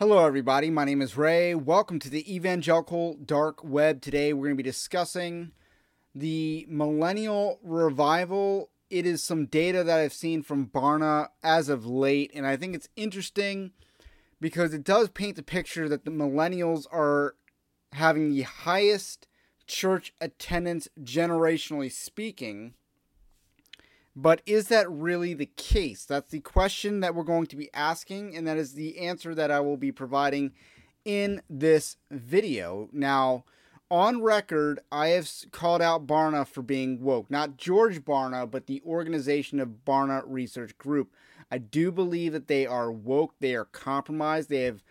Hello, everybody. My name is Ray. Welcome to the Evangelical Dark Web. Today, we're going to be discussing the Millennial Revival. It is some data that I've seen from Barna as of late, and I think it's interesting because it does paint the picture that the millennials are having the highest church attendance, generationally speaking. But is that really the case? That's the question that we're going to be asking, and that is the answer that I will be providing in this video. Now, on record, I have called out Barna for being woke. Not George Barna, but the organization of Barna Research Group. I do believe that they are woke, they are compromised, they have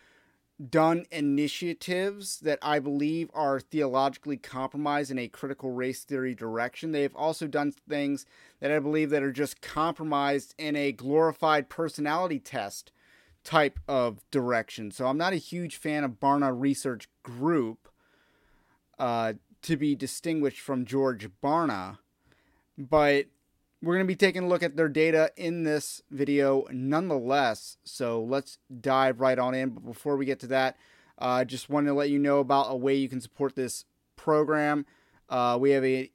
done initiatives that I believe are theologically compromised in a critical race theory direction. They have also done things that I believe that are just compromised in a glorified personality test type of direction. So I'm not a huge fan of Barna Research Group uh, to be distinguished from George Barna, but we're going to be taking a look at their data in this video nonetheless. So let's dive right on in. But before we get to that, I uh, just wanted to let you know about a way you can support this program. Uh, we have a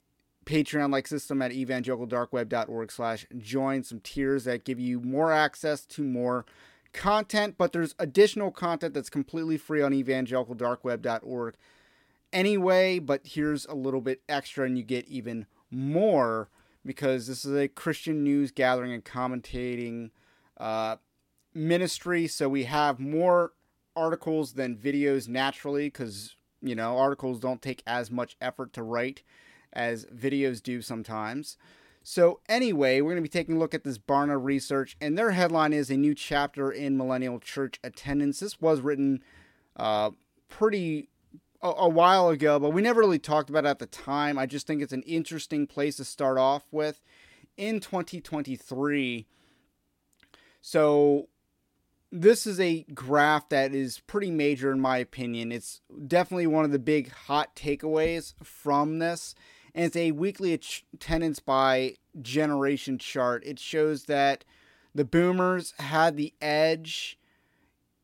Patreon-like system at evangelicaldarkweb.org slash join. Some tiers that give you more access to more content, but there's additional content that's completely free on evangelicaldarkweb.org anyway, but here's a little bit extra and you get even more because this is a Christian news gathering and commentating uh, ministry. So we have more articles than videos naturally because, you know, articles don't take as much effort to write as videos do sometimes. So, anyway, we're going to be taking a look at this Barna research, and their headline is A New Chapter in Millennial Church Attendance. This was written uh, pretty a, a, while ago, but we never really talked about it at the time. I just think it's an interesting place to start off with in 2023. So, this is a graph that is pretty major in my opinion. It's definitely one of the big hot takeaways from this. And it's a weekly attendance by generation chart. It shows that the boomers had the edge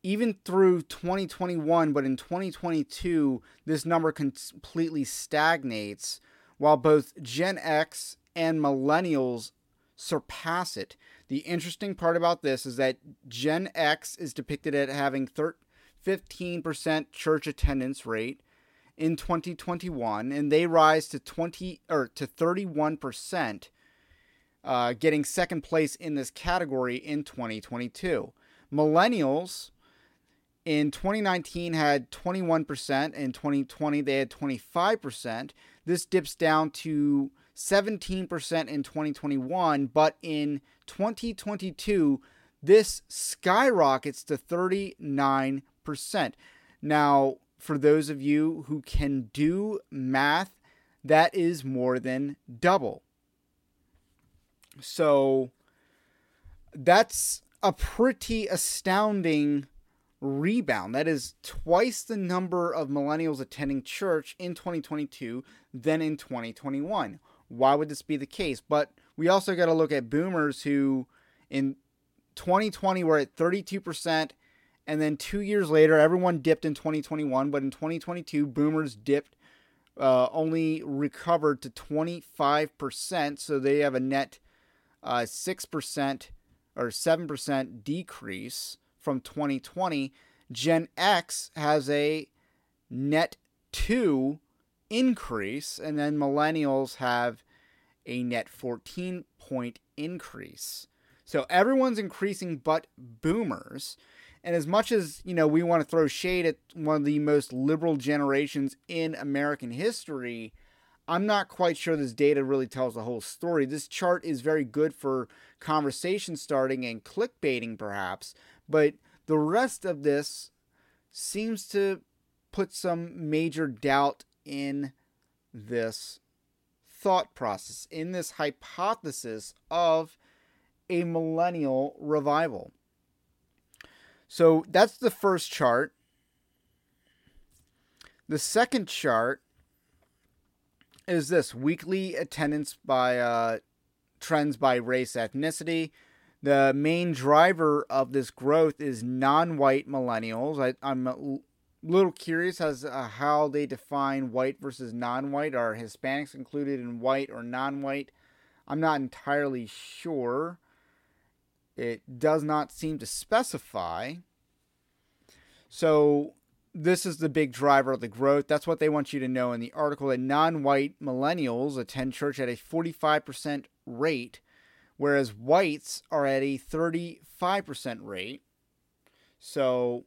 even through 2021, but in 2022, this number completely stagnates while both Gen X and millennials surpass it. The interesting part about this is that Gen X is depicted at having 15% church attendance rate in 2021 and they rise to 20 or to 31% uh, getting second place in this category in 2022 millennials in 2019 had 21%, in 2020 they had 25%. This dips down to 17% in 2021, but in 2022 this skyrockets to 39%. Now, for those of you who can do math, that is more than double. So that's a pretty astounding rebound. That is twice the number of millennials attending church in 2022 than in 2021. Why would this be the case? But we also got to look at boomers who in 2020 were at 32%. And then two years later, everyone dipped in 2021. But in 2022, boomers dipped, uh, only recovered to 25%. So they have a net uh, 6% or 7% decrease from 2020, Gen X has a net 2 increase, and then millennials have a net 14 point increase. So everyone's increasing but boomers. And as much as, you know, we want to throw shade at one of the most liberal generations in American history, I'm not quite sure this data really tells the whole story. This chart is very good for conversation starting and clickbaiting, perhaps, but the rest of this seems to put some major doubt in this thought process, in this hypothesis of a millennial revival. So that's the first chart. The second chart is this weekly attendance by uh, trends by race ethnicity. The main driver of this growth is non white millennials. I, am a little curious as to how they define white versus non white. Are Hispanics included in white or non white? I'm not entirely sure. It does not seem to specify. So, this is the big driver of the growth. That's what they want you to know in the article that non white millennials attend church at a 45% rate whereas whites are at a 35% rate. So,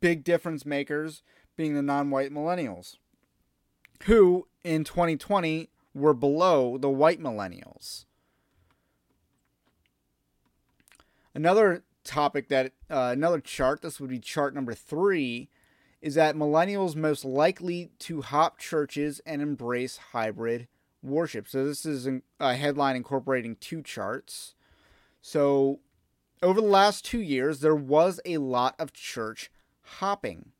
big difference makers being the non white millennials, who in 2020 were below the white millennials. Another topic that, uh, another chart, this would be chart number three, is that millennials most likely to hop churches and embrace hybrid worship. So this is a headline incorporating two charts. So over the last two years, there was a lot of church hopping.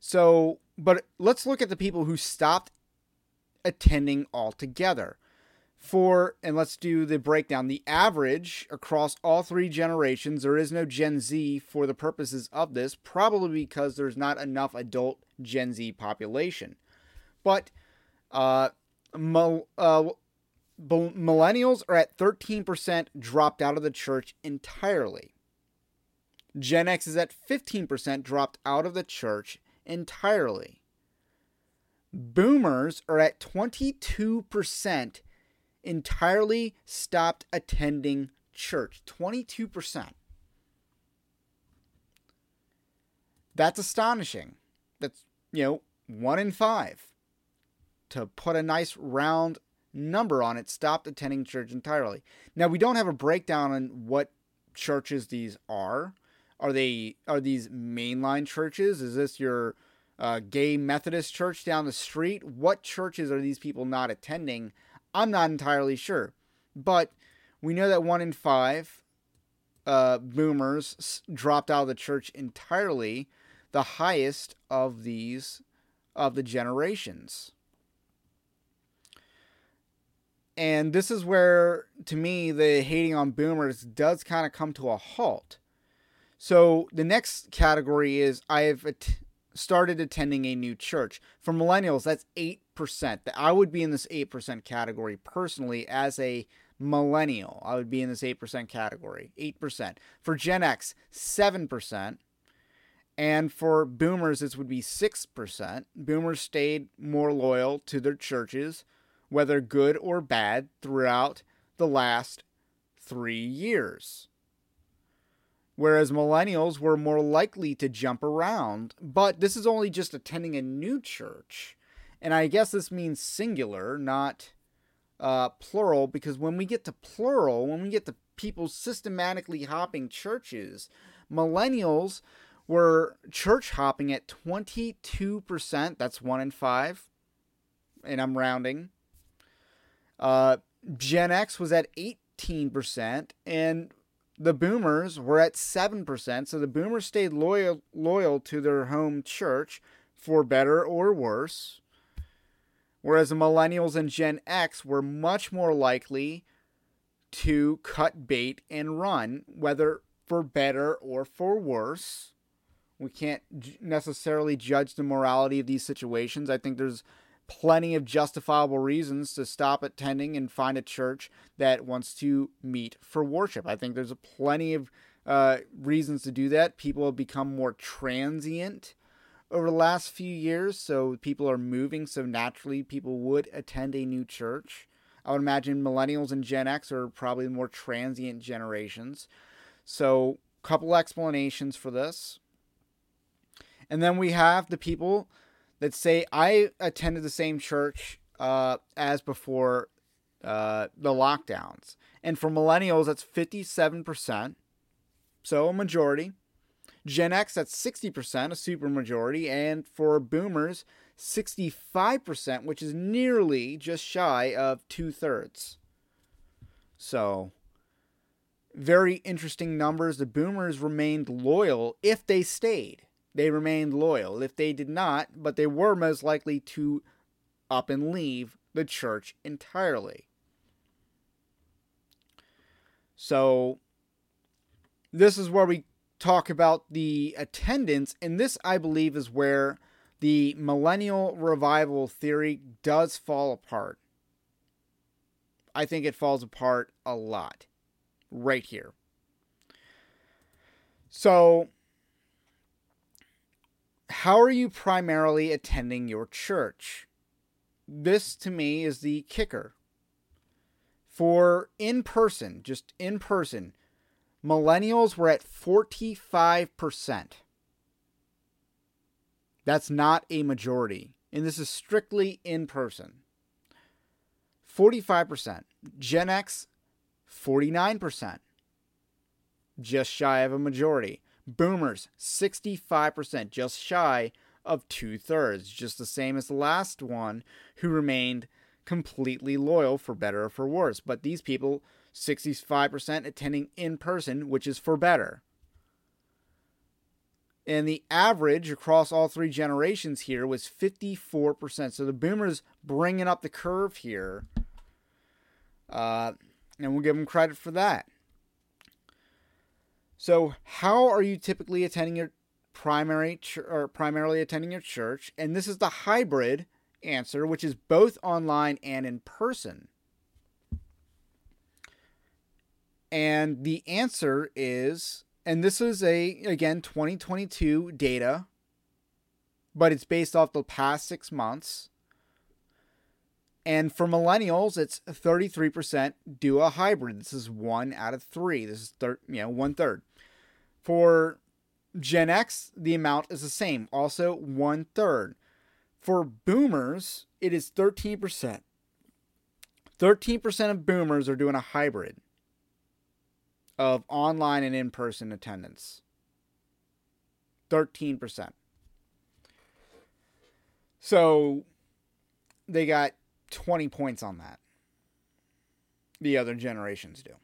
So, but let's look at the people who stopped attending altogether. For, and let's do the breakdown. The average across all three generations, there is no Gen Z for the purposes of this, probably because there's not enough adult Gen Z population. But uh, uh, millennials are at 13% dropped out of the church entirely. Gen X is at 15% dropped out of the church entirely. Boomers are at 22% entirely stopped attending church. 22%. That's astonishing. That's, you know, one in five to put a nice round number on it, stopped attending church entirely. Now we don't have a breakdown on what churches these are. Are they are these mainline churches? Is this your uh, gay Methodist church down the street? What churches are these people not attending? I'm not entirely sure, but we know that one in five uh, boomers dropped out of the church entirely, the highest of these of the generations. And this is where, to me, the hating on boomers does kind of come to a halt. So the next category is I've started attending a new church. For millennials, that's 8%. that I would be in this 8% category personally as a millennial. I would be in this 8% category. 8%. For Gen X, 7%. And for boomers, this would be 6%. Boomers stayed more loyal to their churches whether good or bad, throughout the last three years. Whereas millennials were more likely to jump around, but this is only just attending a new church. And I guess this means singular, not uh, plural, because when we get to plural, when we get to people systematically hopping churches, millennials were church hopping at 22%. That's one in five. And I'm rounding. Uh, Gen X was at 18%, and the boomers were at 7%. So the boomers stayed loyal, loyal to their home church for better or worse. Whereas the millennials and Gen X were much more likely to cut bait and run, whether for better or for worse. We can't necessarily judge the morality of these situations. I think there's plenty of justifiable reasons to stop attending and find a church that wants to meet for worship. I think there's a plenty of uh, reasons to do that. People have become more transient over the last few years, so people are moving, so naturally people would attend a new church. I would imagine millennials and Gen X are probably more transient generations. So, couple explanations for this. And then we have the people that say I attended the same church uh, as before uh, the lockdowns. And for millennials, that's 57%. So a majority. Gen X, that's 60%, a super majority. And for boomers, 65%, which is nearly just shy of two thirds. So, very interesting numbers. The boomers remained loyal if they stayed they remained loyal. If they did not, but they were most likely to up and leave the church entirely. So this is where we talk about the attendance, and this I believe is where the millennial revival theory does fall apart. I think it falls apart a lot right here. So, how are you primarily attending your church? This to me is the kicker. For in person, just in person, millennials were at 45%. That's not a majority. And this is strictly in person. 45%. Gen X, 49%. Just shy of a majority. Boomers, 65%, just shy of two thirds, just the same as the last one who remained completely loyal for better or for worse. But these people, 65% attending in person, which is for better. And the average across all three generations here was 54%. So the boomers bringing up the curve here. Uh, and we'll give them credit for that. So, how are you typically attending your primary ch- or primarily attending your church? And this is the hybrid answer, which is both online and in person. And the answer is and this is a again 2022 data but it's based off the past six months and for millennials it's 33% do a hybrid. This is one out of three. This is third you know one third for gen x the amount is the same also one third for boomers it is 13% 13% of boomers are doing a hybrid of online and in person attendance. 13%. So they got 20 points on that. The other generations do.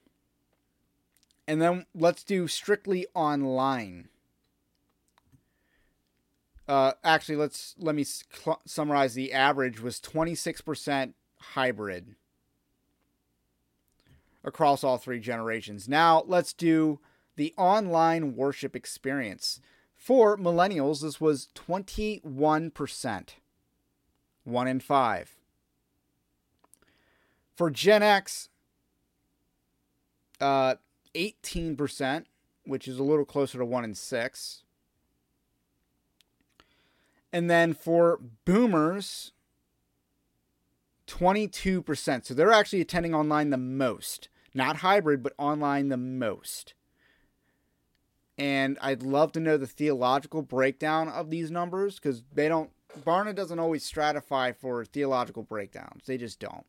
And then let's do strictly online. Uh, actually, let's let me cl- summarize. The average was 26% hybrid across all three generations. Now, let's do the online worship experience. For millennials, this was 21%, one in five. For Gen X, uh, 18%, which is a little closer to one in six. And then for boomers, 22%. So they're actually attending online the most. Not hybrid, but online the most. And I'd love to know the theological breakdown of these numbers because they don't, Barna doesn't always stratify for theological breakdowns. They just don't.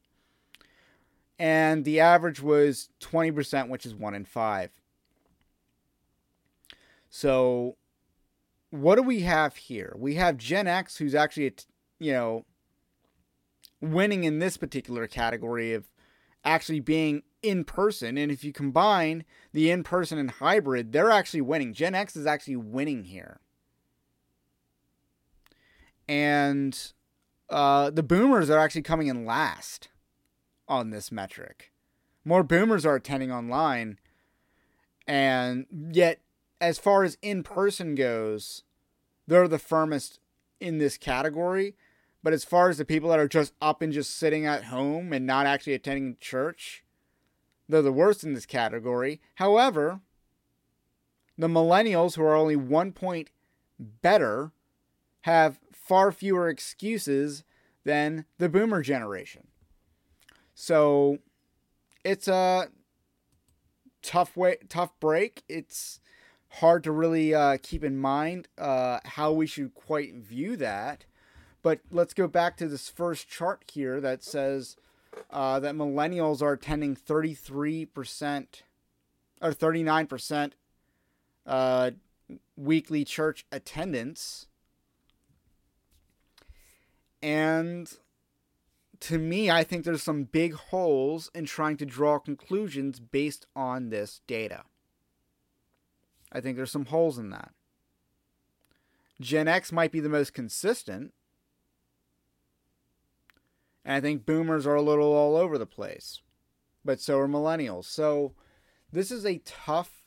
And the average was 20%, which is one in five. So, what do we have here? We have Gen X, who's actually, you know, winning in this particular category of actually being in person. And if you combine the in person and hybrid, they're actually winning. Gen X is actually winning here. And uh, the boomers are actually coming in last on this metric. More boomers are attending online. And yet, as far as in person goes, they're the firmest in this category. But as far as the people that are just up and just sitting at home and not actually attending church, they're the worst in this category. However, the millennials, who are only one point better, have far fewer excuses than the boomer generation. So it's a tough way, tough break. It's hard to really uh, keep in mind uh, how we should quite view that. But let's go back to this first chart here that says uh, that millennials are attending 33% or 39% uh, weekly church attendance. And to me, I think there's some big holes in trying to draw conclusions based on this data. I think there's some holes in that. Gen X might be the most consistent, and I think boomers are a little all over the place, but so are millennials. So this is a tough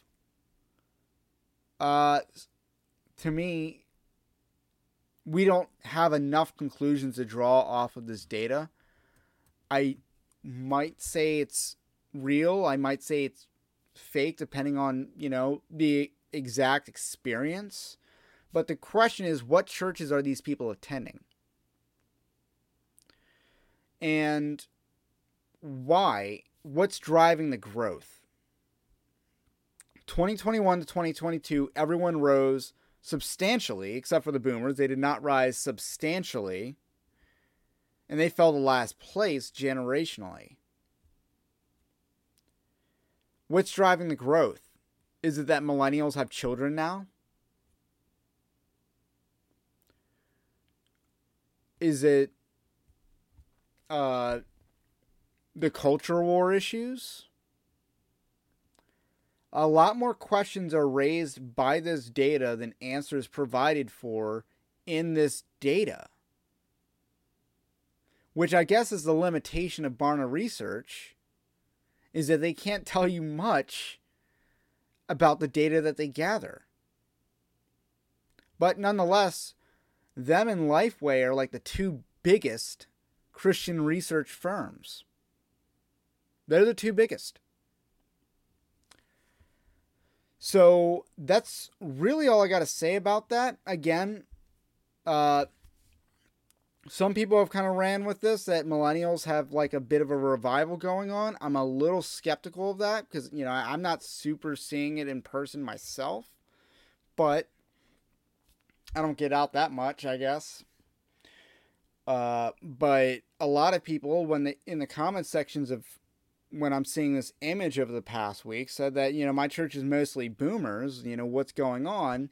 uh to me we don't have enough conclusions to draw off of this data. I might say it's real. I might say it's fake depending on, you know, the exact experience. But the question is what churches are these people attending? And why? What's driving the growth? 2021 to 2022, everyone rose substantially, except for the boomers. They did not rise substantially. And they fell to last place generationally. What's driving the growth? Is it that millennials have children now? Is it uh, the culture war issues? A lot more questions are raised by this data than answers provided for in this data. Which I guess is the limitation of Barna research is that they can't tell you much about the data that they gather. But nonetheless, them and Lifeway are like the two biggest Christian research firms. They're the two biggest. So that's really all I got to say about that. Again, uh, some people have kind of ran with this that millennials have like a bit of a revival going on. I'm a little skeptical of that because, you know, I'm not super seeing it in person myself, but I don't get out that much, I guess. Uh, but a lot of people, when they in the comment sections of when I'm seeing this image over the past week, said that you know my church is mostly boomers. You know what's going on,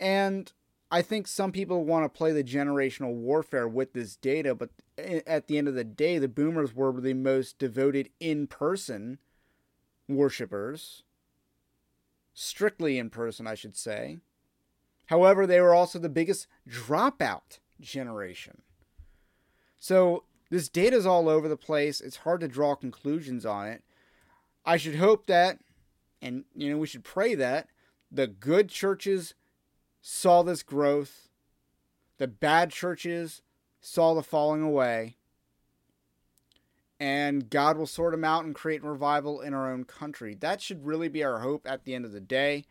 and I think some people want to play the generational warfare with this data, but at the end of the day, the boomers were the most devoted in person worshippers. Strictly in person, I should say. However, they were also the biggest dropout generation. So this data is all over the place. It's hard to draw conclusions on it. I should hope that, and you know, we should pray that the good churches saw this growth, the bad churches saw the falling away, and God will sort them out and create revival in our own country. That should really be our hope at the end of the day.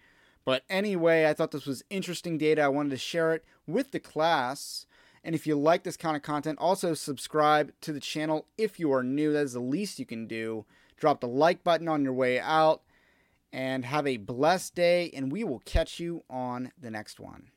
But anyway, I thought this was interesting data. I wanted to share it with the class. And if you like this kind of content, also subscribe to the channel if you are new. That is the least you can do. Drop the like button on your way out and have a blessed day, and we will catch you on the next one.